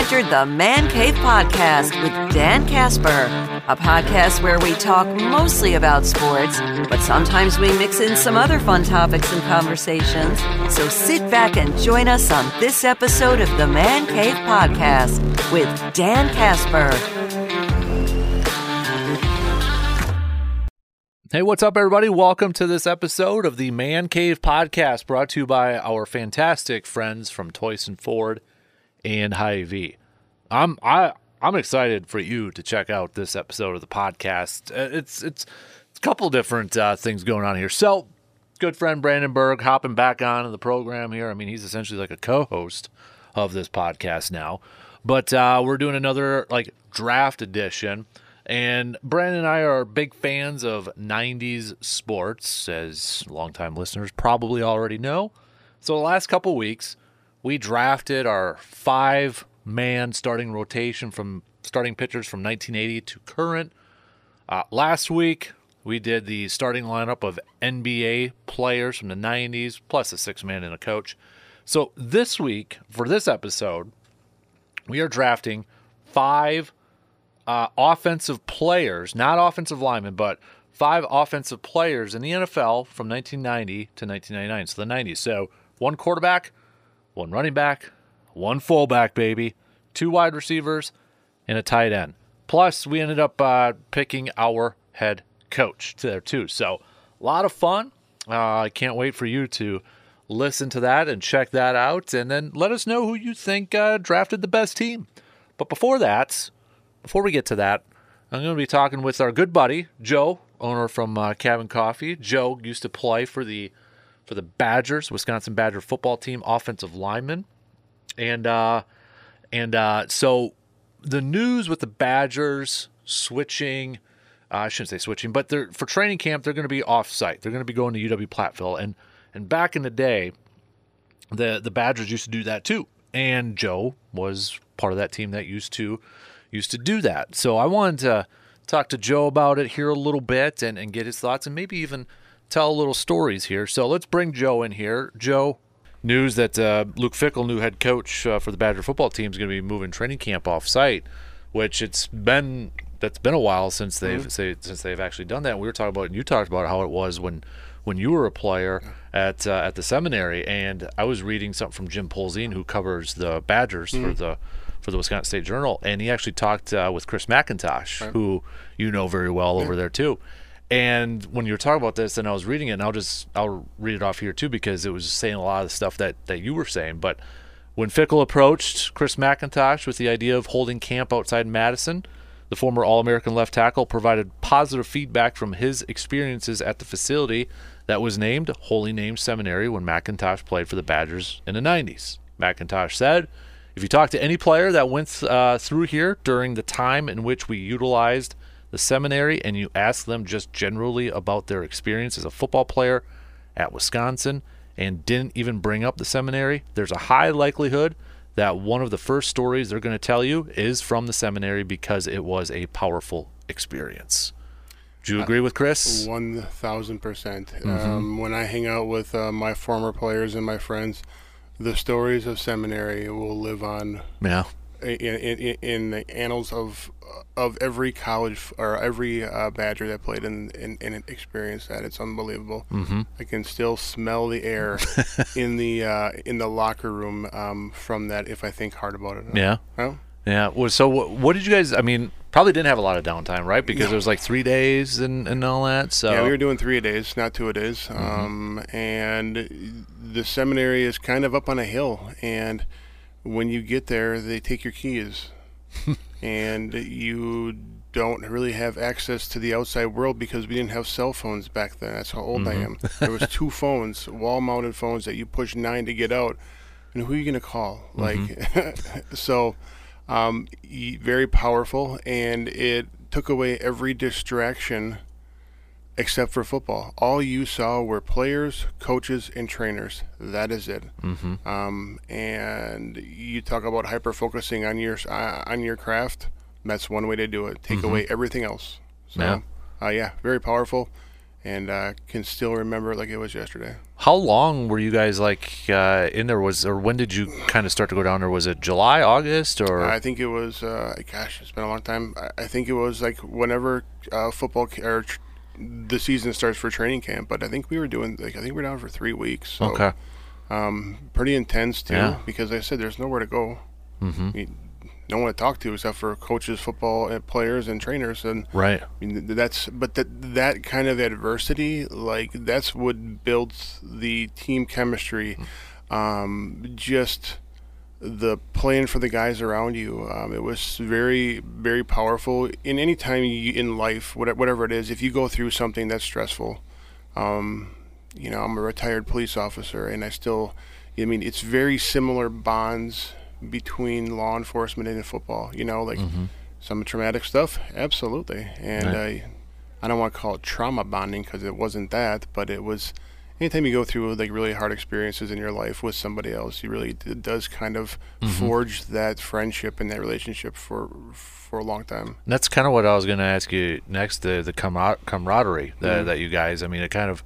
entered the Man Cave Podcast with Dan Casper, a podcast where we talk mostly about sports, but sometimes we mix in some other fun topics and conversations. So sit back and join us on this episode of the Man Cave Podcast with Dan Casper. Hey, what's up, everybody? Welcome to this episode of the Man Cave Podcast, brought to you by our fantastic friends from Toyson Ford and Hy-Vee. I'm I I'm excited for you to check out this episode of the podcast. Uh, It's it's, it's a couple different uh, things going on here. So, good friend Brandon Berg hopping back on the program here. I mean, he's essentially like a co-host of this podcast now. But uh, we're doing another like draft edition. And Brandon and I are big fans of 90s sports, as longtime listeners probably already know. So, the last couple weeks, we drafted our five man starting rotation from starting pitchers from 1980 to current. Uh, last week, we did the starting lineup of NBA players from the 90s, plus a six man and a coach. So, this week, for this episode, we are drafting five uh, offensive players, not offensive linemen, but five offensive players in the NFL from 1990 to 1999. So the 90s. So one quarterback, one running back, one fullback, baby, two wide receivers, and a tight end. Plus, we ended up uh, picking our head coach there too. So a lot of fun. Uh, I can't wait for you to listen to that and check that out, and then let us know who you think uh, drafted the best team. But before that, before we get to that, I'm going to be talking with our good buddy Joe, owner from uh, Cabin Coffee. Joe used to play for the for the Badgers, Wisconsin Badger football team, offensive lineman, and uh, and uh, so the news with the Badgers switching. Uh, I shouldn't say switching, but they're for training camp. They're going to be off-site. They're going to be going to UW Platteville, and and back in the day, the the Badgers used to do that too. And Joe was part of that team that used to used to do that. So I wanted to talk to Joe about it here a little bit and, and get his thoughts and maybe even tell little stories here. So let's bring Joe in here. Joe, news that uh, Luke Fickell, new head coach uh, for the Badger football team, is going to be moving training camp off site, which it's been that's been a while since they've say, since they've actually done that. And we were talking about and you talked about how it was when when you were a player at uh, at the seminary, and I was reading something from Jim Polzin, who covers the Badgers for the for the Wisconsin State Journal, and he actually talked uh, with Chris McIntosh, who you know very well over there too. And when you were talking about this, and I was reading it, and I'll just I'll read it off here too because it was saying a lot of the stuff that that you were saying. But when Fickell approached Chris McIntosh with the idea of holding camp outside Madison, the former All American left tackle provided positive feedback from his experiences at the facility that was named Holy Name Seminary when McIntosh played for the Badgers in the 90s. McIntosh said, If you talk to any player that went uh, through here during the time in which we utilized the seminary and you ask them just generally about their experience as a football player at Wisconsin and didn't even bring up the seminary, there's a high likelihood that one of the first stories they're going to tell you is from the seminary because it was a powerful experience. Do you agree with Chris? One thousand percent. Um, When I hang out with uh, my former players and my friends, the stories of seminary will live on Yeah. In, in, in the annals of of every college or every uh, Badger that played and and, and experienced that. It's unbelievable. Mm-hmm. I can still smell the air in the uh, in the locker room um, from that if I think hard about it. Yeah. Huh? Yeah. Well, so what, what did you guys? I mean, probably didn't have a lot of downtime, right? Because it was like three days and, and all that. So Yeah, we were doing three a days, not two a days. Mm-hmm. Um, and the seminary is kind of up on a hill, and when you get there, they take your keys, and you don't really have access to the outside world because we didn't have cell phones back then. That's how old I am. There was two phones, wall-mounted phones that you push nine to get out, and who are you gonna call? Like, so um, very powerful, and it took away every distraction except for football. All you saw were players, coaches, and trainers. That is it. Mm-hmm. Um, and you talk about hyper focusing on your uh, on your craft. That's one way to do it. Take away everything else. So, Yeah. uh, yeah, very powerful. and uh, can still remember it like it was yesterday. How long were you guys like uh, in there? Was or when did you kind of start to go down Or Was it July, August, or I think it was. Uh, gosh, it's been a long time. I, I think it was like whenever uh, football or the season starts for training camp. But I think we were doing like I think we are down for three weeks. So, okay? Um, pretty intense too, Yeah. because like I said there's nowhere to go. Mm-hmm. No one to talk to except for coaches, football uh, players, and trainers, and Right. I mean, that's but that that kind of adversity, like that's what builds the team chemistry. Um, just the playing for the guys around you. Um, it was very very powerful. In any time you, in life, whatever, whatever it is, if you go through something that's stressful, um, you know, I'm a retired police officer, and I still, I mean, it's very similar bonds between law enforcement and football. You know, like Mm-hmm. some traumatic stuff, absolutely. And Right. I, I don't want to call it trauma bonding because it wasn't that, but it was. Anytime you go through like really hard experiences in your life with somebody else, you really it does kind of Mm-hmm. forge that friendship and that relationship for for a long time. That's kind of what I was going to ask you next. The the camar- camaraderie that, Mhm. that you guys. I mean, it kind of.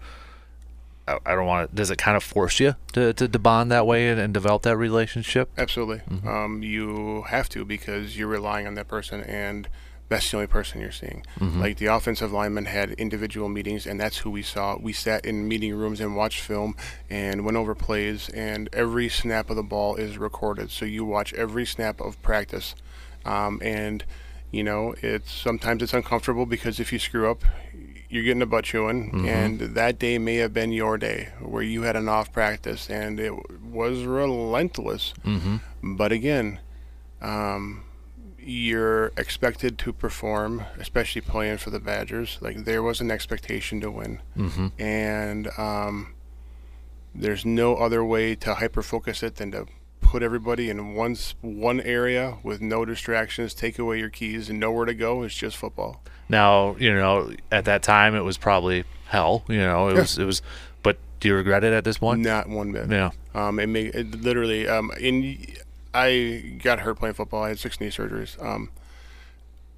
I, I don't want to. Does it kind of force you to, to, to bond that way and, and develop that relationship? Absolutely. Mm-hmm. Um, you have to because you're relying on that person, and that's the only person you're seeing. Mm-hmm. Like the offensive linemen had individual meetings, and that's who we saw. We sat in meeting rooms and watched film and went over plays, and every snap of the ball is recorded. So you watch every snap of practice, um, and you know it's sometimes it's uncomfortable because if you screw up. You're getting a butt chewing, and that day may have been your day where you had an off practice, and it was relentless. Mm-hmm. But again, um, you're expected to perform, especially playing for the Badgers. Like there was an expectation to win, Mm-hmm. and um, there's no other way to hyper focus it than to put everybody in one one area with no distractions, take away your keys, and nowhere to go. It's just football. Now, you know, at that time, it was probably hell. You know, it Yeah. was. It was. But do you regret it at this point? Not one bit. Yeah. Um, it made it literally. Um, in I got hurt playing football. I had six knee surgeries. Um,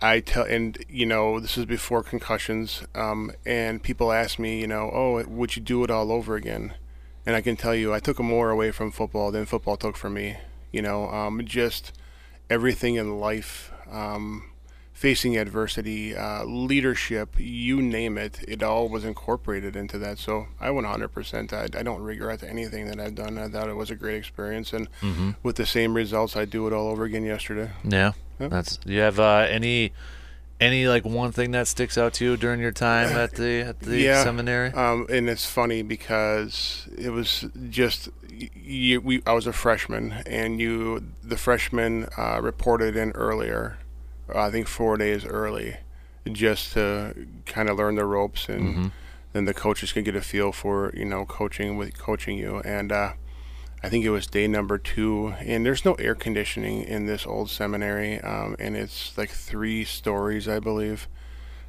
I tell, and you know, this is before concussions. Um, and people ask me, you know, oh, would you do it all over again? And I can tell you, I took more away from football than football took from me. You know, um, just everything in life, um, facing adversity, uh, leadership, you name it, it all was incorporated into that. So I went 100%, I, I don't regret anything that I've done. I thought it was a great experience. And Mm-hmm. with the same results, I'd do it all over again yesterday. Yeah. Yep. That's. Do you have uh, any, any like one thing that sticks out to you during your time at the at the Yeah. seminary? Um, and it's funny because it was just you, we. I was a freshman, and you, the freshman uh, reported in earlier. I think four days early, just to kind of learn the ropes, and Mhm. then the coaches can get a feel for you know coaching with coaching you. And uh, I think it was day number two, and there's no air conditioning in this old seminary, um, and it's like three stories, I believe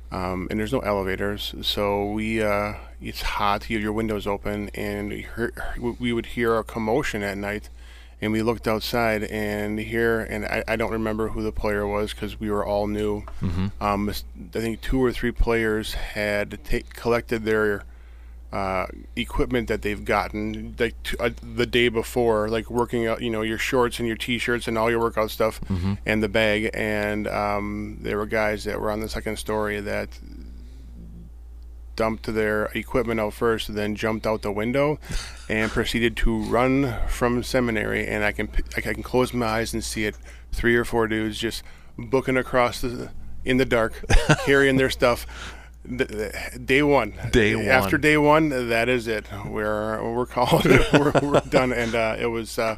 um, and there's no elevators, so we uh, it's hot. You have your windows open, and we, heard, we would hear a commotion at night. And we looked outside and here, and I, I don't remember who the player was because we were all new. Mm-hmm. Um, I think two or three players had take, collected their uh, equipment that they've gotten like t- uh, the day before, like working out, you know, your shorts and your t-shirts and all your workout stuff, Mm-hmm. and the bag. And um, there were guys that were on the second story that dumped their equipment out first, then jumped out the window, and proceeded to run from seminary. And I can I can close my eyes and see it. Three or four dudes just booking across the in the dark, carrying their stuff. Day one. Day one. After day one, that is it. We're we're called. we're, we're done. And uh, it was, uh,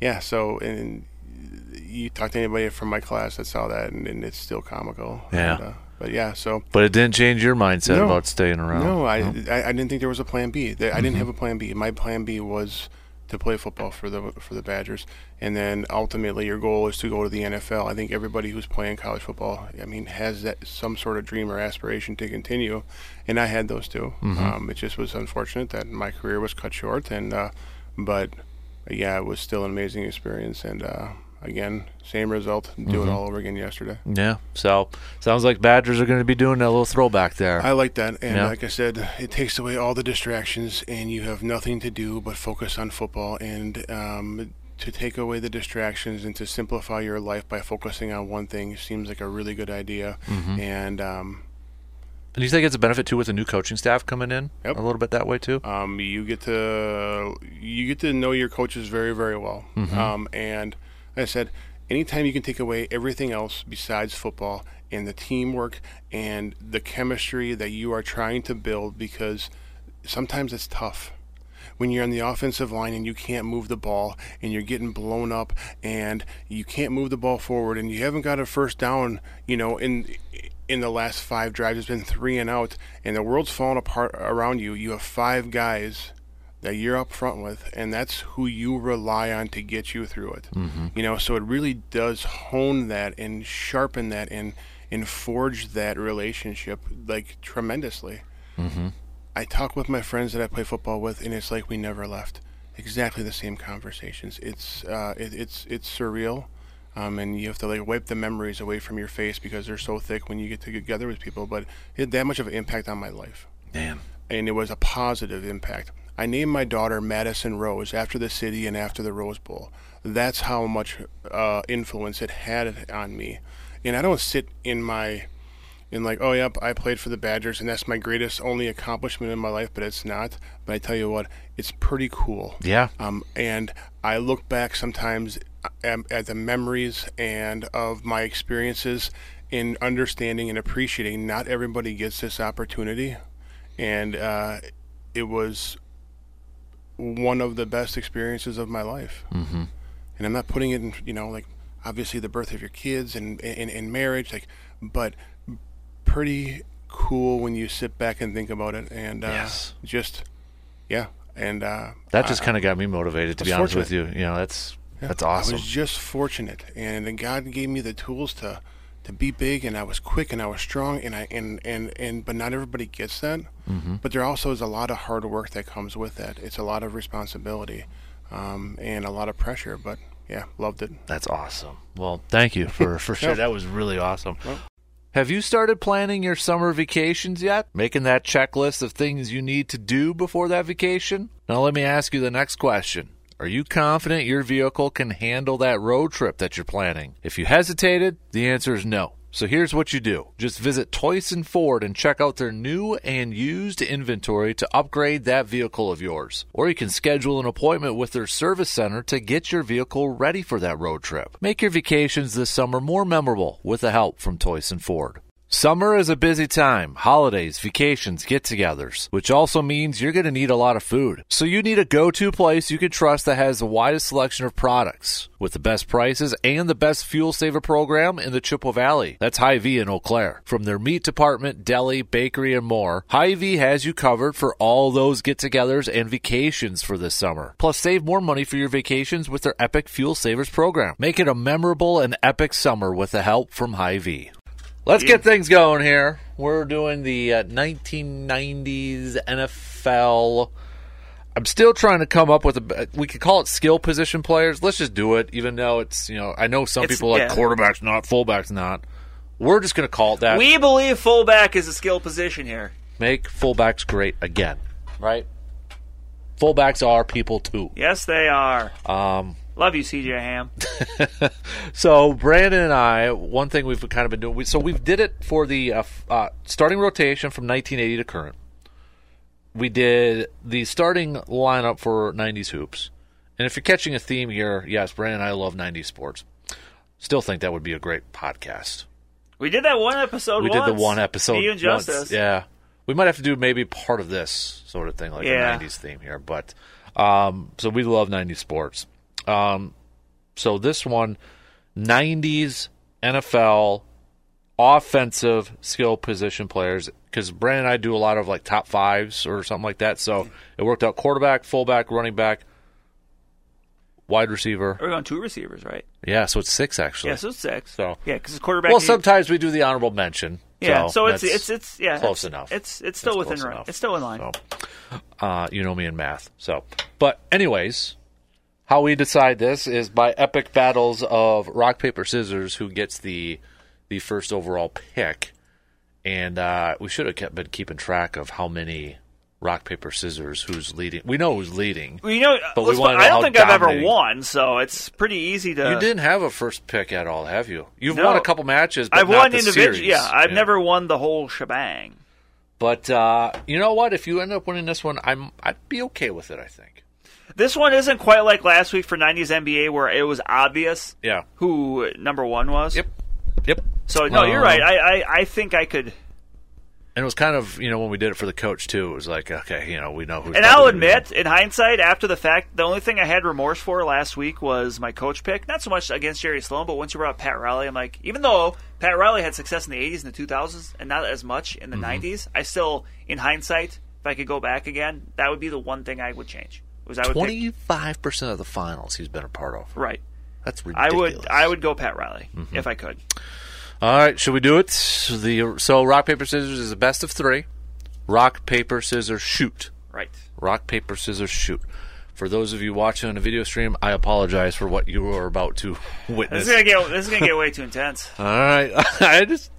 yeah. So and you talk to anybody from my class that saw that, and, and it's still comical. Yeah. And, uh, but yeah, so But it didn't change your mindset No. about staying around. no, I, No? I I didn't think there was a plan B. I I Mm-hmm. didn't have a plan B. My plan B was to play football for the for the Badgers, and then ultimately your goal is to go to the NFL. I think everybody who's playing college football, I mean, has that some sort of dream or aspiration to continue, and I had those 2 Mhm. Um, it just was unfortunate that my career was cut short, and uh, but yeah, it was still an amazing experience, and uh, again, same result. Do it all over again yesterday. Yeah. So sounds like Badgers are going to be doing a little throwback there. I like that, and Yeah. like I said, it takes away all the distractions, and you have nothing to do but focus on football. And um, to take away the distractions and to simplify your life by focusing on one thing seems like a really good idea. Mm-hmm. And um, and you think it's a benefit too with the new coaching staff coming in Yep. a little bit that way too? um, you get to you get to know your coaches very very well. Um, and I said, anytime you can take away everything else besides football and the teamwork and the chemistry that you are trying to build, because sometimes it's tough. When you're on the offensive line and you can't move the ball and you're getting blown up and you can't move the ball forward and you haven't got a first down, you know, in in the last five drives, it's been three and out, and the world's falling apart around you. You have five guys that you're up front with, and that's who you rely on to get you through it. You know, so it really does hone that and sharpen that and and forge that relationship like tremendously. I talk with my friends that I play football with, and it's like we never left. Exactly the same conversations. It's uh, it, it's it's surreal, um, and you have to like wipe the memories away from your face because they're so thick when you get together with people. But it had that much of an impact on my life Damn. and it was a positive impact. I named my daughter Madison Rose after the city and after the Rose Bowl. That's how much uh, influence it had on me. And I don't sit in my in like, oh yep, I played for the Badgers and that's my greatest only accomplishment in my life, but it's not. But I tell you what, it's pretty cool. Yeah. Um, and I look back sometimes at, at the memories and of my experiences in understanding and appreciating not everybody gets this opportunity. And uh, it was one of the best experiences of my life. Mm-hmm. And I'm not putting it in, you know, like obviously the birth of your kids and, and, and marriage, like, but pretty cool when you sit back and think about it. And uh, Yes. just, yeah. And uh, That just kind of got me motivated to be honest with you. You know, that's that's awesome. I was just fortunate, and then God gave me the tools to to be big, and I was quick, and I was strong, and I and and and. But not everybody gets that. Mm-hmm. But there also is a lot of hard work that comes with that. It's a lot of responsibility, um, and a lot of pressure. But yeah, loved it. That's awesome. Well, thank you for for sure. That was really awesome. Well. Have you started planning your summer vacations yet? Making that checklist of things you need to do before that vacation? Now let me ask you the next question. Are you confident your vehicle can handle that road trip that you're planning? If you hesitated, the answer is no. So here's what you do. Just visit Toyson Ford and check out their new and used inventory to upgrade that vehicle of yours. Or you can schedule an appointment with their service center to get your vehicle ready for that road trip. Make your vacations this summer more memorable with the help from Toyson Ford. Summer is a busy time. Holidays, vacations, get togethers, which also means you're going to need a lot of food. So you need a go to place you can trust that has the widest selection of products with the best prices and the best fuel saver program in the Chippewa Valley. That's Hy-Vee in Eau Claire. From their meat department, deli, bakery, and more, Hy-Vee has you covered for all those get togethers and vacations for this summer. Plus, save more money for your vacations with their Epic Fuel Savers program. Make it a memorable and epic summer with the help from Hy-Vee. Let's get things going here. We're doing the uh, 1990s NFL. I'm still trying to come up with a. We could call it skill position players. Let's just do it, even though it's you know I know some It's- people like yeah. quarterbacks not, fullbacks not. We're just going to call it that. We believe fullback is a skill position here. Make fullbacks great again, right? Fullbacks are people too. Yes, they are. Um, Love you, CJ Ham. So Brandon and I, one thing we've kind of been doing. We, so we've did it for the uh, uh, starting rotation from 1980 to current. We did the starting lineup for 90s hoops, and if you're catching a theme here, yes, Brandon and I love 90s sports. Still think that would be a great podcast. We did that one episode. we did the one episode. And once. Justice. Yeah, we might have to do maybe part of this sort of thing, like Yeah. a '90s theme here. But um, so we love '90s sports. Um, so this one, '90s NFL offensive skill position players, because Brandon and I do a lot of like top fives or something like that. So it worked out: quarterback, fullback, running back, wide receiver. We're going two receivers, right? Yeah, so it's six actually. Yeah, so it's six. So- yeah, because quarterback. well, sometimes we do the honorable mention. Yeah, so, it's it's it's yeah, close it's, enough. It's it's still That's within enough. It's still in line. So, uh, you know me in math. So, but anyways, How we decide this is by epic battles of rock paper scissors. Who gets the the first overall pick? And uh, we should have kept been keeping track of how many rock paper scissors who's leading. We know who's leading. You know, But we wanna I don't think I've ever won, so it's pretty easy to. You didn't have a first pick at all, have you? You've No. won a couple matches. But I've not won the individual. Yeah, I've never won the whole shebang. But uh, you know what? If you end up winning this one, I'm I'd be okay with it. I think. This one isn't quite like last week for '90s NBA, where it was obvious Yeah. who number one was. Yep. Yep. So no, you're Um, right. I, I I think I could. And it was kind of you know when we did it for the coach too. It was like okay, you know we know who's. And I'll admit, in hindsight, after the fact, the only thing I had remorse for last week was my coach pick. Not so much against Jerry Sloan, but once you brought up Pat Riley, I'm like, even though Pat Riley had success in the 80s and the 2000s, and not as much in the Mm-hmm. 90s, I still, in hindsight, if I could go back again, that would be the one thing I would change. Was I would Twenty five percent of the finals he's been a part of. right. That's ridiculous. I would I would go Pat Riley Mm-hmm. if I could. All right, should we do it? The so rock paper scissors is a best of three. Rock paper scissors shoot. Right. Rock paper scissors shoot. For those of you watching on a video stream, I apologize for what you are about to This witness. is gonna get this is gonna get way too intense. All right, I just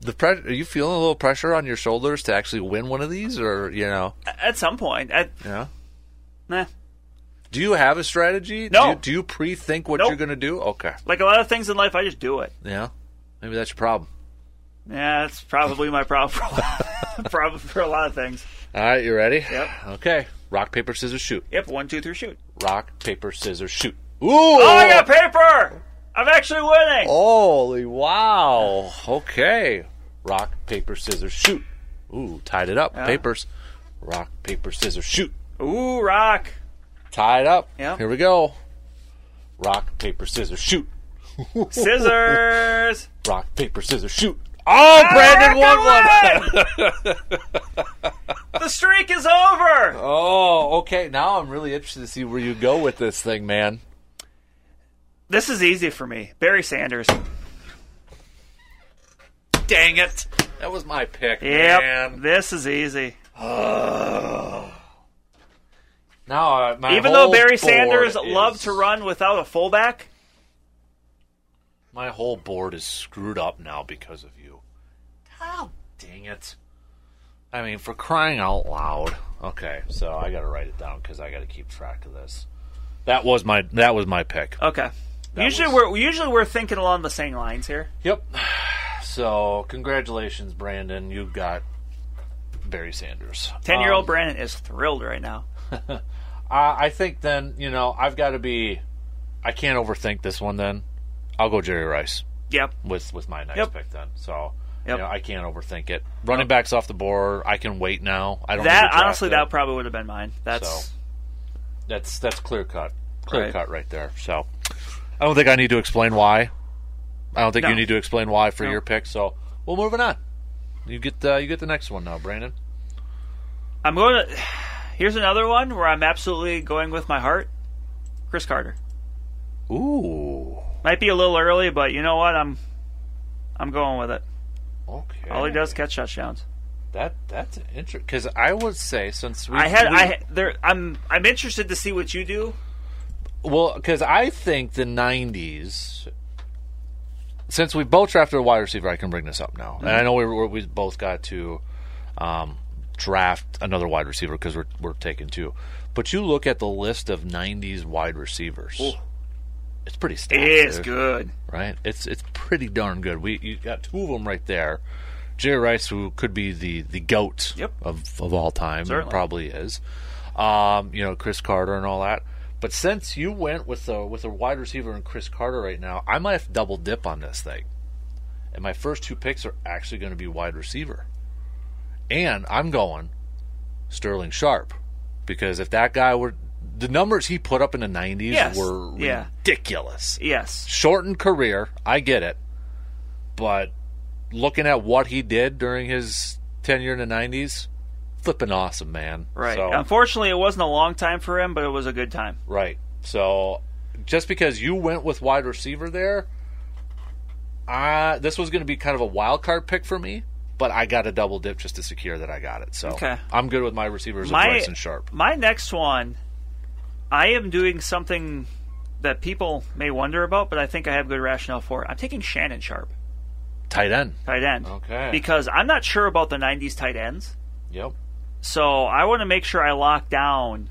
the pressure. Are you feeling a little pressure on your shoulders to actually win one of these, or you know, At some point, I, yeah? Nah. Do you have a strategy? No. Do you, do you pre-think what Nope. you're going to do? Okay. like a lot of things in life, I just do it. Yeah. Maybe that's your problem. Yeah, that's probably my problem. problem for a lot of things. All right, you ready? Yep. Okay. Rock paper scissors shoot. Yep, one, two, three, shoot. Rock paper scissors shoot. Ooh! Oh, I got paper! I'm actually winning! Holy wow! Okay. Rock paper scissors shoot. Ooh, tied it up. Yeah. Papers. Rock paper scissors shoot. Ooh, rock. Tie it up. Yeah. Here we go. Rock paper scissors shoot. Scissors! Rock paper scissors shoot. Oh, Brandon I won one. the streak is over! Oh, okay. Now I'm really interested to see where you go with this thing, man. This is easy for me. Barry Sanders. Dang it. That was my pick, Yep, man. this is easy. Now, oh. Uh, my Even though Barry Sanders is- loved to run without a fullback, My whole board is screwed up now because of you. Oh, dang it. I mean, for crying out loud. Okay, so I got to write it down because I got to keep track of this. That was my that was my pick. okay. That usually was- we're usually we're thinking along the same lines here. Yep. So, congratulations, Brandon. You got Barry Sanders. Ten year old Um, Brandon is thrilled right now. Uh, I think then, you know, I've got to be. I can't overthink this one then. I'll go Jerry Rice Yep. with, with my next Yep. pick then. So, Yep. you know, I can't overthink it. Running backs off the board. I can wait now. I don't That honestly, it. that probably would have been mine. That's So, That's that's clear cut. Clear Right. cut right there. So, I don't think I need to explain why. I don't think No. you need to explain why for No. your pick. So, we're moving on. You get uh, you get the next one now, Brandon. I'm going to. Here's another one where I'm absolutely going with my heart. Cris Carter. Ooh. Might be a little early, but you know what? I'm I'm going with it. Okay. All he does is catch touchdowns. That that's interesting because I would say since we I had we- I there. I'm I'm interested to see what you do. well because I think the '90s. Since we both drafted a wide receiver, I can bring this up now, and I know we we we both got to um, draft another wide receiver because we're we're taking two. But you look at the list of '90s wide receivers. It's pretty stacked. It is good. right? It's it's pretty darn good. We you got two of them right there. Jerry Rice, who could be the the goat Yep. of of all time, probably is. Um, you know, Cris Carter and all that. But since you went with a with a wide receiver and Cris Carter right now, I might have to double dip on this thing. And my first two picks are actually going to be wide receiver. And I'm going Sterling Sharpe because if that guy were the numbers he put up in the 90s Yes. were Yeah. ridiculous Yes. shortened career. I get it, but looking at what he did during his tenure in the '90s, flipping awesome, man. Right. So, Unfortunately, it wasn't a long time for him, but it was a good time. right. So, just because you went with wide receiver there, uh, this was going to be kind of a wild card pick for me. But I got a double dip just to secure that I got it. So Okay. I'm good with my receivers of My Bryson Sharp. my next one, I am doing something that people may wonder about, but I think I have good rationale for it. I'm taking Shannon Sharpe, Tight end. tight end. Okay. Because I'm not sure about the 90s tight ends. Yep. So I want to make sure I lock down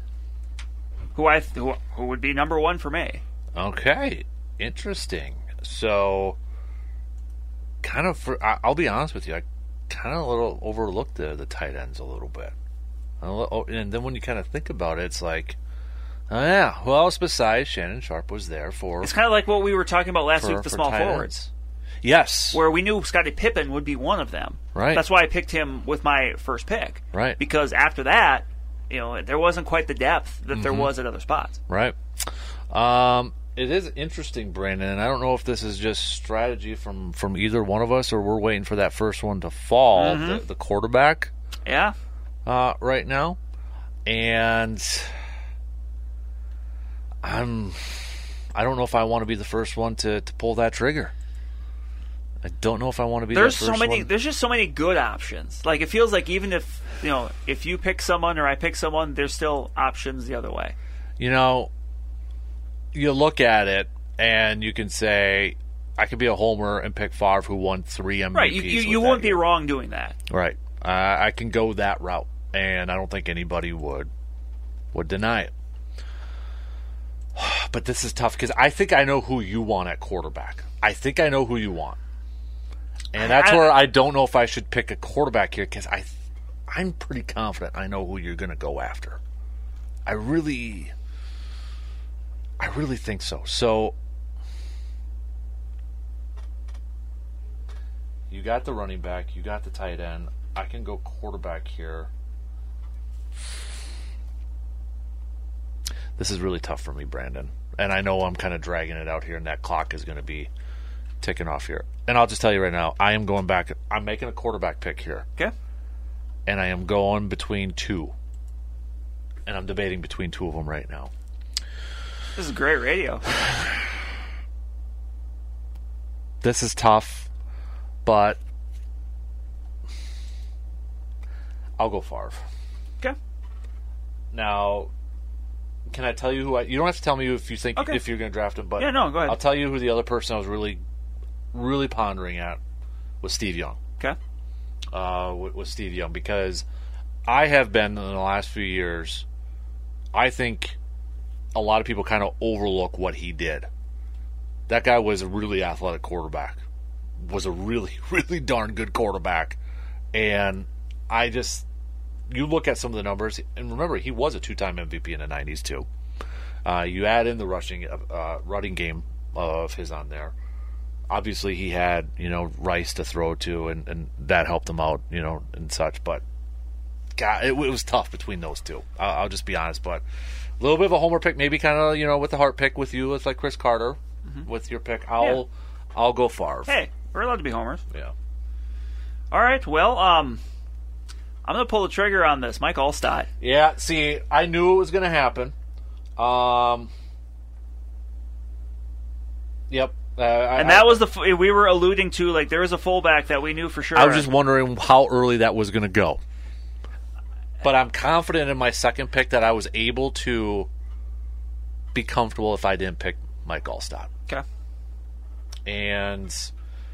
who I th- who, who would be number one for me. Okay. Interesting. So, kind of. For, I'll be honest with you. I kind of a little overlooked the the tight ends a little bit. Oh, And then when you kind of think about it, it's like, oh yeah, who else besides Shannon Sharpe was there for It's kind of like what we were talking about last for, week, the for small forwards, ends? Yes. where we knew Scottie Pippen would be one of them. Right. That's why I picked him with my first pick. Right. Because after that, you know, there wasn't quite the depth that there Mm-hmm. was at other spots. Right. Um, it is interesting, Brandon, and I don't know if this is just strategy from from either one of us, or we're waiting for that first one to fall, Mm-hmm. the, the quarterback, Yeah. uh, right now, and I'm. I don't know if I want to be the first one to, to pull that trigger. I don't know if I want to be. There's so many. One. There's just so many good options. Like it feels like even if you know if you pick someone or I pick someone, there's still options the other way. you know, you look at it and you can say, I could be a homer and pick Favre, who won three MVPs. Right. You you, you won't be wrong doing that. Right. Uh, I can go that route, and I don't think anybody would would deny it. But this is tough because I think I know who you want at quarterback. I think I know who you want, and that's I- where I don't know if I should pick a quarterback here because I I'm pretty confident I know who you're going to go after. I really, I really think so. So. You got the running back, you got the tight end. I can go quarterback here. This is really tough for me, Brandon. And I know I'm kind of dragging it out here, and that clock is going to be ticking off here. And I'll just tell you right now, I am going back. I'm making a quarterback pick here, Okay. and I am going between two. And I'm debating between two of them right now. This is great radio. This is tough, but I'll go Favre. Okay. Now, can I tell you who I? You don't have to tell me if you think Okay. if you're going to draft him, but Yeah, no, go ahead. I'll tell you who the other person I was really, really pondering at was Steve Young. Okay. Uh, with, with Steve Young because I have been in the last few years. I think a lot of people kind of overlook what he did. That guy was a really athletic quarterback. Was a really, really darn good quarterback, and I just you look at some of the numbers, and remember he was a two-time MVP in the '90s too. Uh, you add in the rushing, uh, running game of his on there. Obviously, he had you know Rice to throw to, and, and that helped him out, you know, and such. But God, it, it was tough between those two. I'll, I'll just be honest. But a little bit of a homer pick, maybe kind of you know with the heart pick with you, It's like Cris Carter, with your pick. I'll I'll go Favre. Hey, we're allowed to be homers. Yeah. All right. Well, um, I'm gonna pull the trigger on this, Mike Alstott. Yeah, see, I knew it was going to happen. Um, yep. Uh, I, And that was the f- we were alluding to. Like there was a fullback that we knew for sure. I was just wondering how early that was going to go. But I'm confident in my second pick that I was able to be comfortable if I didn't pick Mike Alstott. okay. And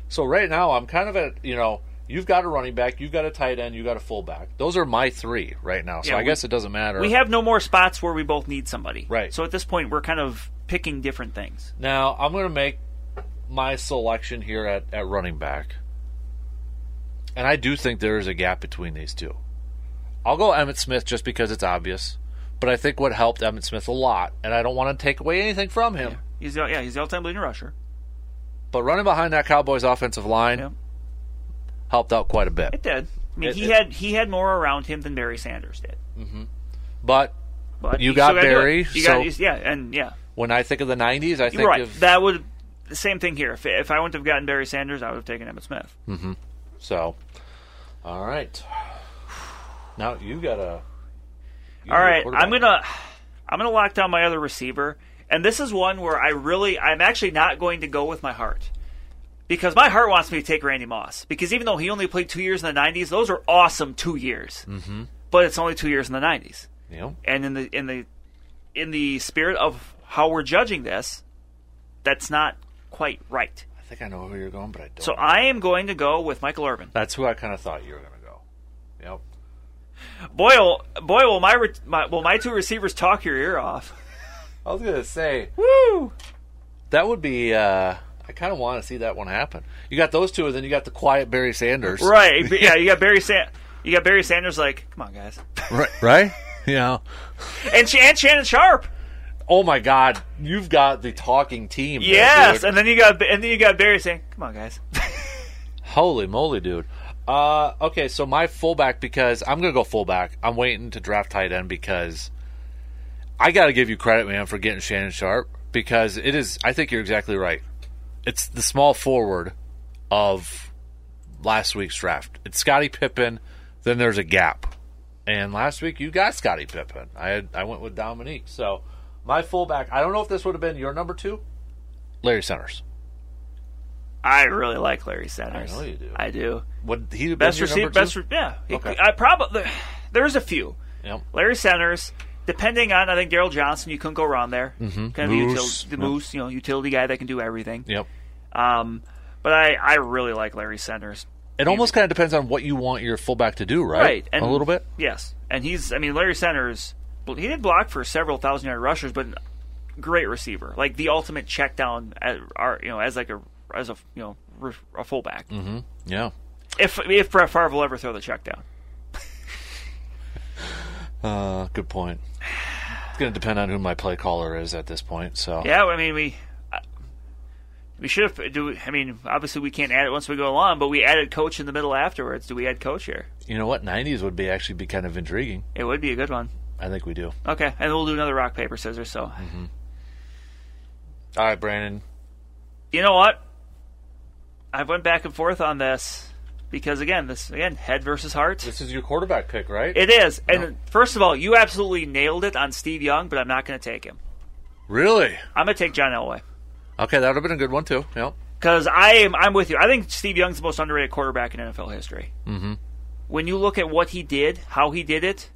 so right now I'm kind of at, you know, you've got a running back, you've got a tight end, you got a fullback. Those are my three right now. So Yeah, I we- guess it doesn't matter. We have no more spots where we both need somebody. Right. So at this point, we're kind of picking different things. Now I'm going to make my selection here at, at running back, and I do think there is a gap between these two. I'll go Emmitt Smith just because it's obvious, but I think what helped Emmitt Smith a lot, and I don't want to take away anything from him, He's the, yeah, he's the all-time leading rusher. but running behind that Cowboys offensive line Yeah. helped out quite a bit. It did. I mean, It- he it- had he had more around him than Barry Sanders did. But But You got still gotta do it. Barry, You so- got, yeah, and yeah, when I think of the '90s, I think right. of That would the same thing here. If if I wouldn't have gotten Barry Sanders, I would have taken Emmitt Smith. Mm-hmm. So. All right. Now you gotta. you All right. I'm gonna I'm gonna lock down my other receiver, and this is one where I really I'm actually not going to go with my heart because my heart wants me to take Randy Moss because even though he only played two years in the '90s, those are awesome two years. Mm-hmm. But it's only two years in the '90s, You know, and in the in the in the spirit of how we're judging this, that's not quite right. I think I know who you're going, but I don't. So I am going to go with Michael Irvin. That's who I kind of thought you were going to. Boy, will, boy, will my, re- my will my two receivers talk your ear off. I was going to say Woo! that would be. uh I kind of want to see that one happen. You got those two, and then you got the quiet Barry Sanders. Right? Yeah, you got Barry San- you got Barry Sanders. Like, come on, guys, Right. Right. Yeah. and, and Shannon Sharpe. Oh my God! You've got the talking team. Yes, and then you got and then you got Barry saying, "Come on, guys." Holy moly, dude. Uh, okay, so my fullback because I'm gonna go fullback. I'm waiting to draft tight end because I got to give you credit, man, for getting Shannon Sharpe because it is. I think you're exactly right. It's the small forward of last week's draft. It's Scottie Pippen. Then there's a gap, and last week you got Scottie Pippen. I had, I went with Dominique. So my fullback. I don't know if this would have been your number two, Larry Centers. I really like Larry Sanders. I know you do. I do. Would he have Best receiver. Best. Re- yeah. He- Okay. I probably there's a few. Yep. Larry Centers. Depending on, I think Daryl Johnston, you couldn't go wrong there. Mm-hmm. Kind of Moose. a util- the Yep. moose, you know, utility guy that can do everything. Yep. Um, but I, I really like Larry Sanders. It almost kind of depends on what you want your fullback to do, right? Right, and a little bit. Yes, and he's. I mean, Larry Sanders. He did block for several thousand yard rushers, but great receiver, like the ultimate check down, as, are you know, as like a as a you know a fullback. Mm-hmm. Yeah. If if Brett Favre will ever throw the check down. Uh, good point. It's going to depend on who my play caller is at this point. So Yeah, I mean we. uh, We should have. Do I mean? Obviously, we can't add it once we go along, but we added coach in the middle afterwards. Do we add coach here? you know what? '90s would be actually be kind of intriguing. It would be a good one. I think we do. Okay, and we'll do another rock paper scissors. So, All right, Brandon. you know what? I went back and forth on this because again, this again head versus heart. This is your quarterback pick, right? It is, and first of all, you absolutely nailed it on Steve Young, but I'm not going to take him. really? I'm going to take John Elway Okay, that would have been a good one too. Yep. because I am. I'm with you. I think Steve Young's the most underrated quarterback in NFL history. Mm-hmm. When you look at what he did, how he did it,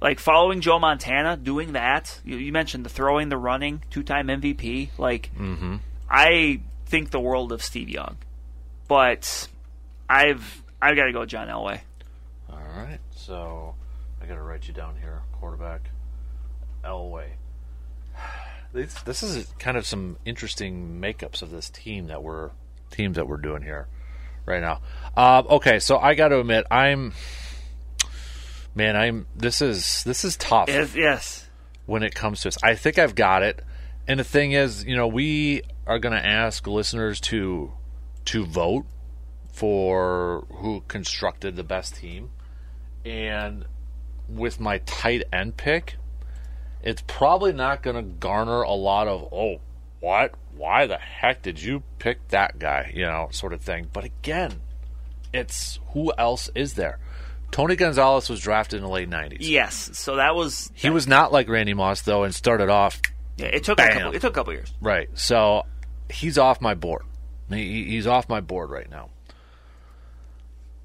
like following Joe Montana, doing that. You, you mentioned the throwing, the running, two-time MVP. Like, I think the world of Steve Young, but I've I've got to go John Elway. All right. So I got to write you down here. Quarterback, Elway. This, this is kind of some interesting makeups of this team that we're teams that we're doing here right now. Uh, okay, so I got to admit, I'm man, I'm this is this is tough Yes, yes. when it comes to this. I think I've got it. And the thing is, you know, we are going to ask listeners to to vote for who constructed the best team. And with my tight end pick, it's probably not going to garner a lot of oh, what? Why the heck did you pick that guy? You know, sort of thing. But again, it's who else is there? Tony Gonzalez was drafted in the late 90s. Yes. So that was He was not like Randy Moss though, and started off Yeah, it took a couple. It took a couple years. right. So he's off my board. He, he's off my board right now.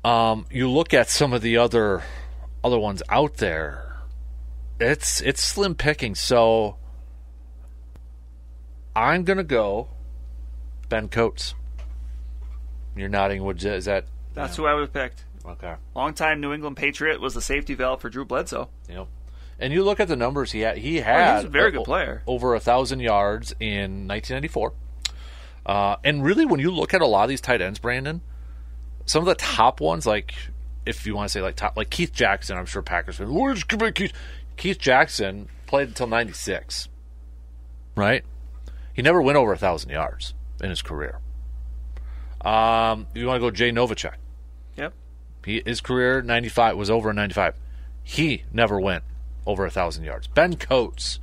Um, you look at some of the other other ones out there. It's it's slim picking. So I'm gonna go Ben Coates. You're nodding. Would is that That's who I would have picked. okay? Longtime New England Patriot was the safety valve for Drew Bledsoe. Yep. And you look at the numbers he had. He had He's a very good player. over a thousand yards in 1994. Uh, and really, when you look at a lot of these tight ends, Brandon, some of the top ones, like if you want to say like top, like Keith Jackson, I'm sure Packers fans. Where's Keith? Keith Jackson played until 96, right? He never went over a thousand yards in his career. Um, you want to go Jay Novacek, Yep. he, his career 95 was over in 95. He never went over a thousand yards. Ben Coates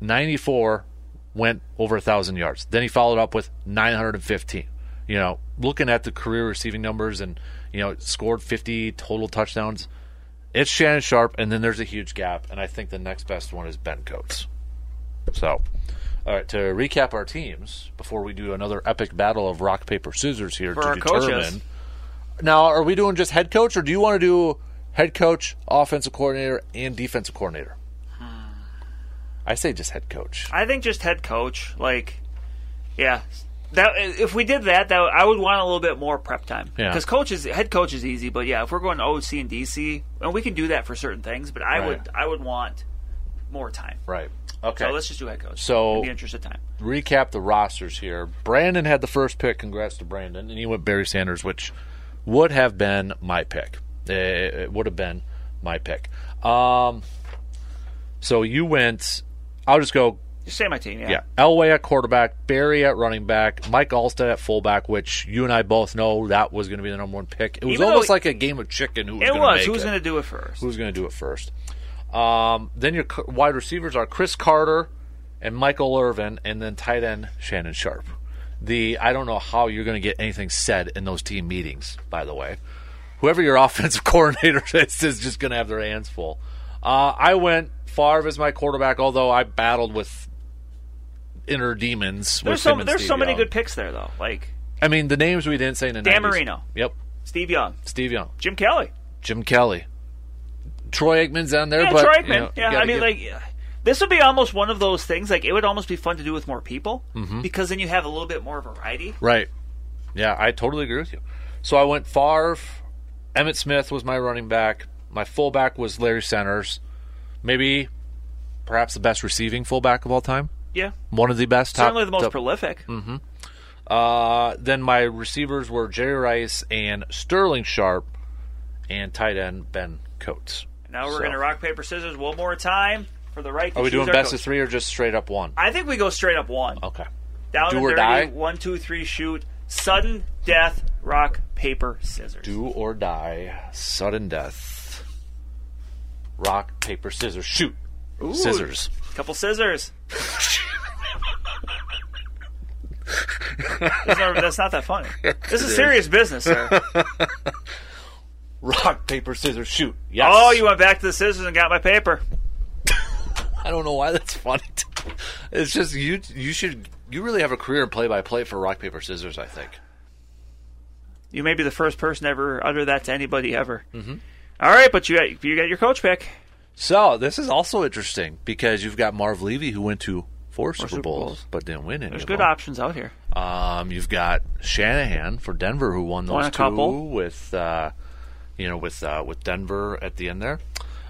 94 went over a thousand yards. Then he followed up with 915. You know, looking at the career receiving numbers and you know scored 50 total touchdowns. It's Shannon Sharpe, and then there's a huge gap, and I think the next best one is Ben Coates. So, all right, to recap our teams before we do another epic battle of rock paper scissors here For to determine. coaches. Now, are we doing just head coach, or do you want to do head coach, offensive coordinator, and defensive coordinator? I say just head coach. I think just head coach. Like, yeah, that if we did that, that I would want a little bit more prep time. Yeah. Because coach is head coach is easy, but yeah, if we're going to OC and DC, and we can do that for certain things, but I Right. would I would want more time. Right. Okay. So let's just do head coach. So- in the interest of time. recap the rosters here. Brandon had the first pick. Congrats to Brandon, and he went Barry Sanders, which would have been my pick. It, it would have been my pick. Um, so you went. I'll just go. Just say my team. Yeah. Yeah, Elway at quarterback, Barry at running back, Mike Alstott at fullback, which you and I both know that was going to be the number one pick. It was Even almost like a game of chicken. Who was It was. Who was going to do it first? Who's going to do it first? Um, then your wide receivers are Cris Carter and Michael Irvin, and then tight end Shannon Sharpe. The I don't know how you're going to get anything said in those team meetings. By the way, whoever your offensive coordinator is is just going to have their hands full. Uh, I went Favre is my quarterback, although I battled with inner demons. There's with so there's Steve so many Young. good picks there though. Like I mean, the names we didn't say in the Dan 90s. Marino. Yep, Steve Young, Steve Young, Jim Kelly. Jim Kelly, Troy Aikman's on there. Yeah, but Troy you Aikman. know, yeah, I mean, give- like this would be almost one of those things. Like it would almost be fun to do with more people Mm-hmm. because then you have a little bit more variety. Right. Yeah, I totally agree with you. So I went Favre. Emmitt Smith was my running back. My fullback was Larry Centers. Maybe, perhaps the best receiving fullback of all time. Yeah, One of the best. Top, certainly the most top- prolific. uh, then my receivers were Jerry Rice and Sterling Sharpe, and tight end Ben Coates. Now we're So- going to rock paper scissors one more time for the right. Are we doing best coach. of three or just straight up one? I think we go straight up one. Okay. Down Do or dirty. die? One, two, three, shoot. Sudden death. Rock paper scissors. Do or die. Sudden death. Rock paper scissors. Shoot. Ooh, Scissors. Couple scissors. that's, not, that's not that funny. This is serious business, sir. Rock paper scissors. Shoot. Yes. Oh, you went back to the scissors and got my paper. I don't know why that's funny. It's just you. You should. You really have a career in play-by-play for rock paper scissors. I think. You may be the first person to ever utter that to anybody ever. Mm-hmm. All right, but you got you got your coach pick. So this is also interesting because you've got Marv Levy who went to four Super, Super Bowls, Bowls. but didn't win any. There's good options out here. Um, you've got Shanahan for Denver who won those Won two couple. with, uh, you know, with uh, with Denver at the end there.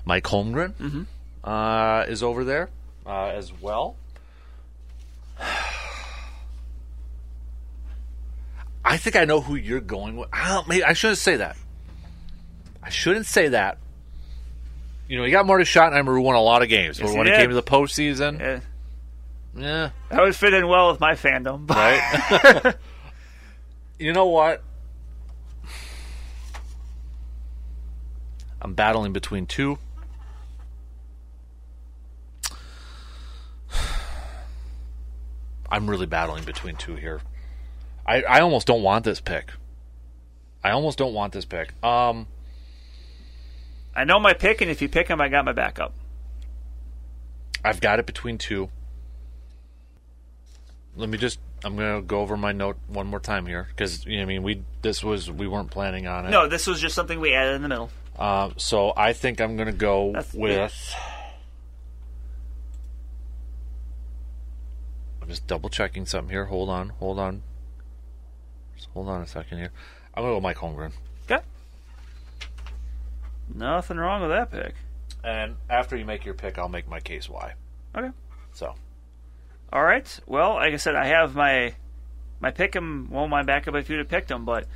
Mike Holmgren Mm-hmm. uh, is over there uh, as well. I think I know who you're going with. I, don't, maybe, I shouldn't say that. I shouldn't say that. You know, he got Marty Schottenheimer who won a lot of games, Yes, but he when it came to the postseason, Eh, yeah, that would fit in well with my fandom. But right? you know what? I'm battling between two. I'm really battling between two here. I, I almost don't want this pick. I almost don't want this pick. Um, I know my pick, and if you pick him, I got my backup. I've got it between two. Let me just. I'm gonna go over my note one more time here because you know, I mean we this was we weren't planning on it. No, this was just something we added in the middle. Uh, so I think I'm gonna go That's- with. I'm just double checking something here. Hold on, hold on. Just hold on a second here. I'm gonna go with Mike Holmgren. Nothing wrong with that pick. And after you make your pick, I'll make my case why. Okay. So All right. Well, like I said, I have my my pick him. Well, my backup if you'd have picked him, but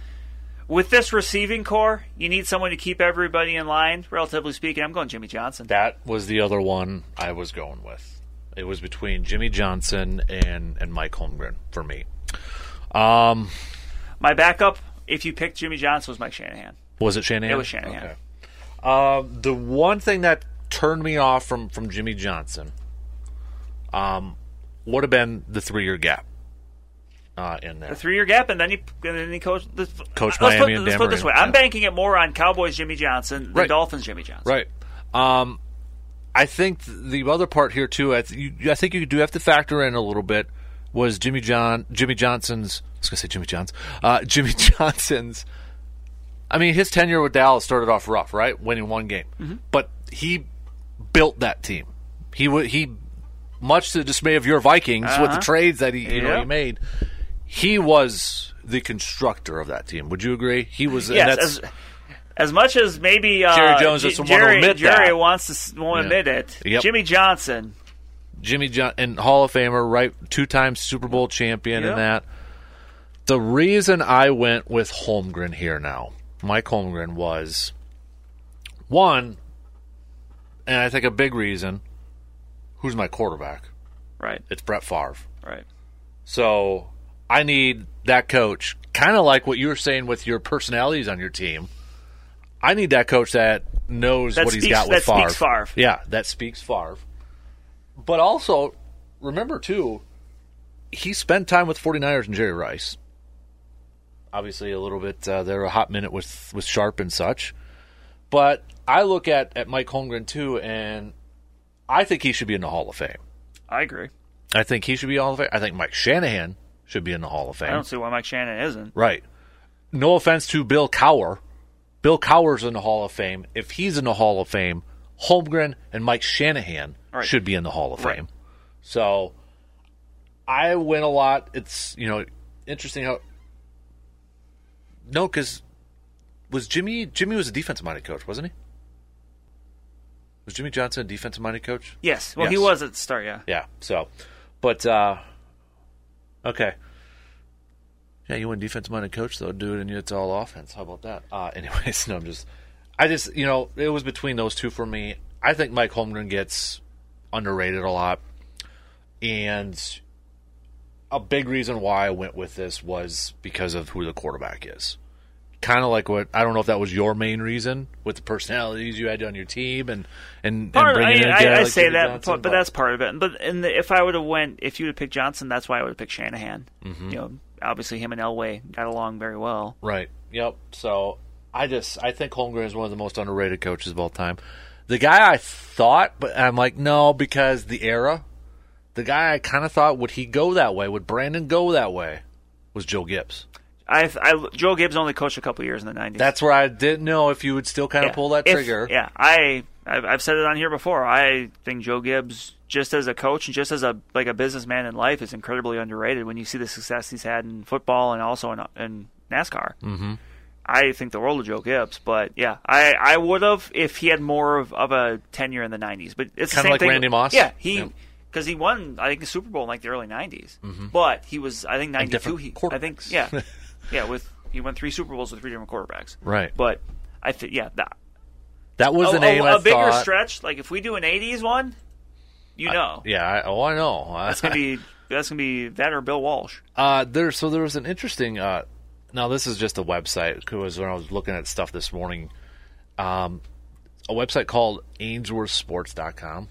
with this receiving core, you need someone to keep everybody in line. Relatively speaking, I'm going Jimmy Johnson. that was the other one I was going with. It was between Jimmy Johnson and and Mike Holmgren for me. Um, My backup, if you picked Jimmy Johnson, was Mike Shanahan. was it Shanahan? It was Shanahan. Okay. Um, the one thing that turned me off from from Jimmy Johnson, um, would have been the three year gap. Uh, in there, A three year gap, and then he and then he coached. This, Coached let's Miami put, let's put it this way: I'm yeah. banking it more on Cowboys Jimmy Johnson than Right. Dolphins Jimmy Johnson. right? Um, I think the other part here too. I, th- you, I think you do have to factor in a little bit. Was Jimmy John Jimmy Johnson's? I was gonna say Jimmy John's. Uh, Jimmy Johnson's. I mean, his tenure with Dallas started off rough, right? Winning one game, Mm-hmm. but he built that team. He wa he much to the dismay of your Vikings with the Uh-huh. trades that he you know he made, he was the constructor of that team. Would you agree? He was. Yes, as, as much as maybe uh, Jerry Jones doesn't want to Jerry, admit Jerry that. wants to won't Yeah. admit it. Yep. Jimmy Johnson, Jimmy John and Hall of Famer, right? Two time Super Bowl champion Yeah. and that. The reason I went with Holmgren here now, Mike Holmgren was one, and I think a big reason. Who's my quarterback? right, It's Brett Favre. right. So I need that coach, kind of like what you were saying with your personalities on your team. I need that coach that knows That what he's got with that Favre. speaks Favre. Yeah, that speaks Favre. But also, remember too, he spent time with 49ers and Jerry Rice. Obviously, a little bit uh, there a hot minute with with Sharpe and such. But I look at at Mike Holmgren too, and I think he should be in the Hall of Fame. I agree. I think he should be Hall of Fame. I think Mike Shanahan should be in the Hall of Fame. I don't see why Mike Shannon isn't. Right. No offense to Bill Cowher. Bill Cowher's in the Hall of Fame. If he's in the Hall of Fame, Holmgren and Mike Shanahan Right. should be in the Hall of Right. Fame. So I win a lot. It's, you know, interesting how. No, because was Jimmy. Jimmy was a defensive minded coach, wasn't he? Was Jimmy Johnson a defensive minded coach? Yes, well, he was at the start. Yeah, Yeah. So, but uh okay. Yeah, you win defensive minded coach though, dude, and it's all offense. How about that? Uh anyways, no, I'm just I just you know, it was between those two for me. I think Mike Holmgren gets underrated a lot. And a big reason why I went with this was because of who the quarterback is. Kind of like what I don't know if that was your main reason with the personalities you had on your team and and, Part and of- I, mean, in a I, I like say that, Johnson, but, but that's part of it. But in the, if I would have went, if you would have picked Johnson, that's why I would have picked Shanahan. Mm-hmm. You know, obviously him and Elway got along very well. Right. Yep. So I just I think Holmgren is one of the most underrated coaches of all time. The guy I thought, but I'm like no because the era. The guy I kind of thought would he go that way? Would Brandon go that way? Was Joe Gibbs? I, I Joe Gibbs only coached a couple years in the '90s. That's where I didn't know if you would still kind of Yeah. pull that If- trigger. yeah, I I've, said it on here before. I think Joe Gibbs, just as a coach and just as a like a businessman in life, is incredibly underrated. When you see the success he's had in football and also in, in NASCAR, mm-hmm. I think the world of Joe Gibbs. But yeah, I I would have if he had more of, of a tenure in the '90s. But it's the Kinda same like thing. Randy Moss? Yeah, he. Yep. Because he won, I think, the Super Bowl in like the early '90s, but he was, I think, '92. He, I think, yeah, yeah, with he won three Super Bowls with three different quarterbacks. Right. But I think, yeah, that, That was a, the name a, I a bigger thought. stretch. Like if we do an '80s one, you know, Yeah. I, oh, I know. that's gonna be that's gonna be that or Bill Walsh. Uh, there, so there was an interesting. Uh, now this is just a website because when I was looking at stuff this morning, um, a website called AinsworthSports.com,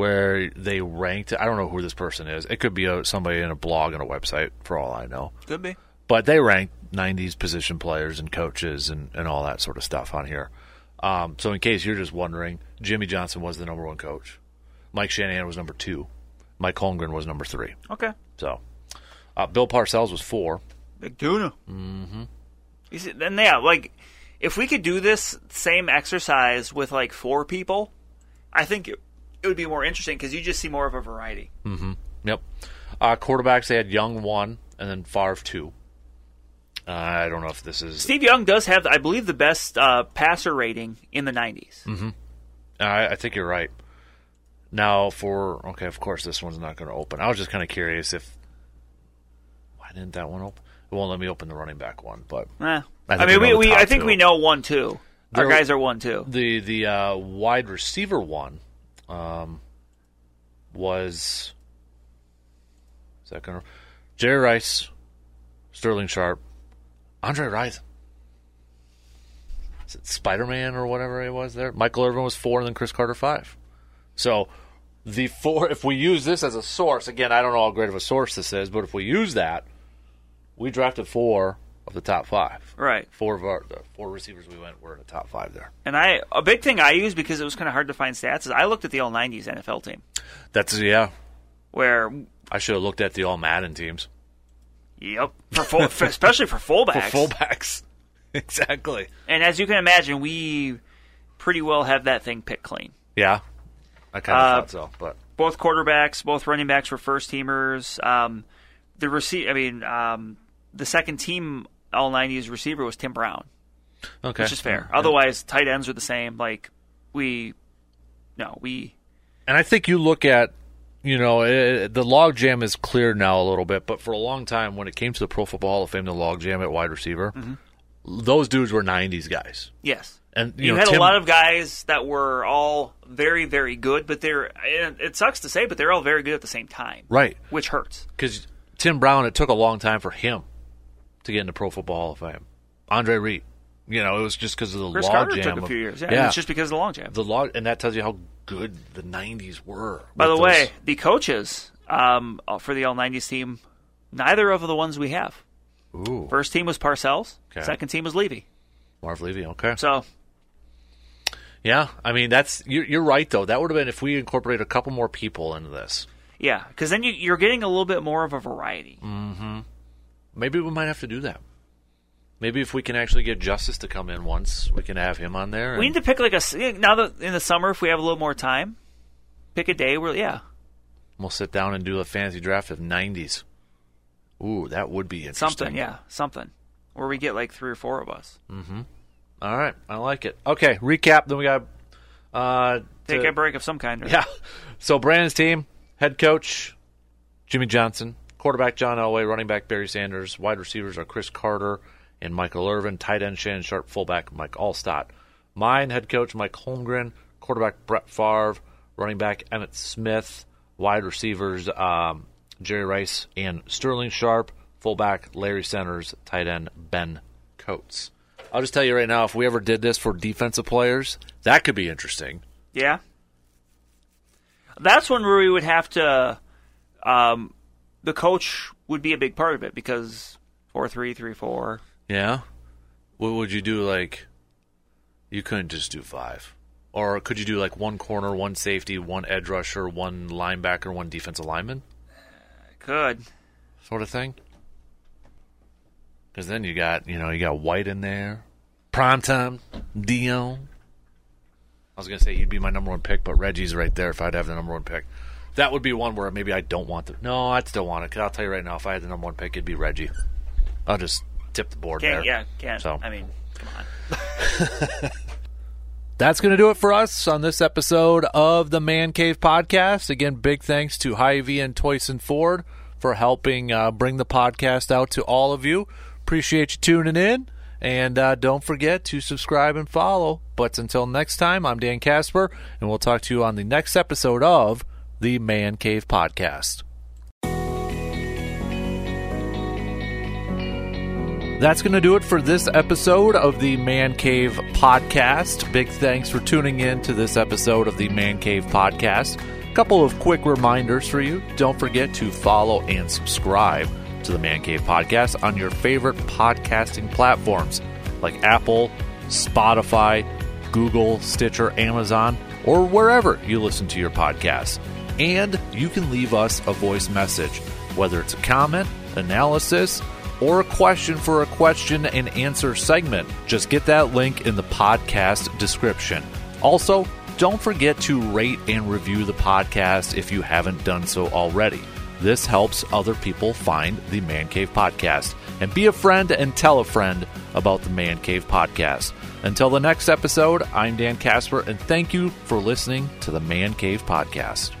where they ranked. I don't know who this person is. It could be a, somebody in a blog and a website for all I know. Could be. But they ranked '90s position players and coaches and, and all that sort of stuff on here. Um, so in case you're just wondering, Jimmy Johnson was the number one coach. Mike Shanahan was number two. Mike Holmgren was number three. Okay. So, uh, Bill Parcells was four. Big tuna. Mm-hmm. You see, then yeah, like if we could do this same exercise with like four people, I think it, it would be more interesting because you just see more of a variety. Yep. Uh, quarterbacks, they had Young one and then Favre two. Uh, I don't know if this is. Steve Young does have, I believe, the best uh, passer rating in the '90s. I, I think you're right. Now, for okay, of course, this one's not going to open. I was just kind of curious if why didn't that one open? It won't let me open the running back one, but Eh. I I, mean, we we, know the we top I think two. we know one two. Our There- guys are one two. the the uh, wide receiver one um, was is that gonna Jerry Rice, Sterling Sharpe, Andre it Spider Man or whatever it was there? Michael Irvin was four, and then Cris Carter five. So the four. If we use this as a source, again, I don't know how great of a source this is, but if we use that, we drafted four of the top five. Right. Four of our the four receivers we went were in the top five there. And I a big thing I used because it was kind of hard to find stats is I looked at the all '90s NFL team That's yeah. where I should have looked at the all Madden teams yep for full, for, especially for fullbacks. for fullbacks. exactly. And as you can imagine, we pretty well have that thing picked clean. Yeah, I kind of Uh, thought so, but both quarterbacks, both running backs were first teamers. Um, the receive, I mean, um, the second team all '90s receiver was Tim Brown, Okay. which is fair. Yeah. Otherwise, tight ends are the same. Like we, no, we And I think you look at, you know, eh, the log jam is clear now a little bit, but for a long time, when it came to the Pro Football Hall of Fame, the log jam at wide receiver, those dudes were '90s guys. yes. And you, You, know, had Tim- a lot of guys that were all very, very good, but they're. It it sucks to say, but they're all very good at the same time, right which hurts. because Tim Brown. It took a long time for him to get into Pro Football Hall of Fame. Andre Reed, you know, it was just because of the Cris log Carter jam. took a few years. Yeah, yeah. it's just because of the long jam. the log, and that tells you how good the '90s were. By the with way, the coaches um, for the all '90s team, neither of the ones we have. ooh, First team was Parcells. Okay. Second team was Levy. Marv Levy, okay. So Yeah, I mean that's you're, you're right though. That would have been if we incorporate a couple more people into this. yeah, because then you, you're getting a little bit more of a variety. Mm. Maybe we might have to do that. Maybe if we can actually get Justice to come in once, we can have him on there. We and need to pick like a now that in the summer if we have a little more time, pick a day where yeah we'll sit down and do a fantasy draft of '90s. Ooh, that would be interesting. something yeah something where we get like three or four of us. Mm-hmm. All right, I like it. Okay, recap. Then we got uh, Take to- a break of some kind. Right? Yeah. So Brandon's team, head coach Jimmy Johnson, quarterback John Elway, running back Barry Sanders, wide receivers are Cris Carter and Michael Irvin, tight end Shannon Sharpe, fullback Mike Alstott. Mine, head coach Mike Holmgren, quarterback Brett Favre, running back Emmitt Smith, wide receivers um, Jerry Rice and Sterling Sharpe, fullback Larry Centers, tight end Ben Coates. I'll just tell you right now, if we ever did this for defensive players, that could be interesting. Yeah. That's one where we would have to. Um, the coach would be a big part of it because four three three four. Yeah. What would you do? Like, you couldn't just do five, or could you do like one corner, one safety, one edge rusher, one linebacker, one defensive lineman, uh, Could sort of thing? Because then you got you know you got White in there, primetime Deion. I was gonna say he'd be my number one pick, but Reggie's right there if I'd have the number one pick. That would be one where maybe I don't want to. No, I'd still want it. Cause I'll tell you right now, if I had the number one pick, it'd be Reggie. I'll just tip the board can't there. yeah can't. So. I mean, come on. That's going to do it for us on this episode of the Man Cave Podcast. Again, big thanks to Hy-Vee and Toyson Ford for helping uh, bring the podcast out to all of you. Appreciate you tuning in. And uh, don't forget to subscribe and follow. But until next time, I'm Dan Casper, and we'll talk to you on the next episode of the Man Cave Podcast. That's going to do it for this episode of the Man Cave Podcast. Big thanks for tuning in to this episode of the Man Cave Podcast. A couple of quick reminders for you. Don't forget to follow and subscribe to the Man Cave Podcast on your favorite podcasting platforms like Apple, Spotify, Google, Stitcher, Amazon, or wherever you listen to your podcasts. And you can leave us a voice message, whether it's a comment, analysis, or a question for a question and answer segment. Just get that link in the podcast description. Also, don't forget to rate and review the podcast if you haven't done so already. This helps other people find the Man Cave Podcast. And be a friend and tell a friend about the Man Cave Podcast. Until the next episode, I'm Dan Casper, and thank you for listening to the Man Cave Podcast.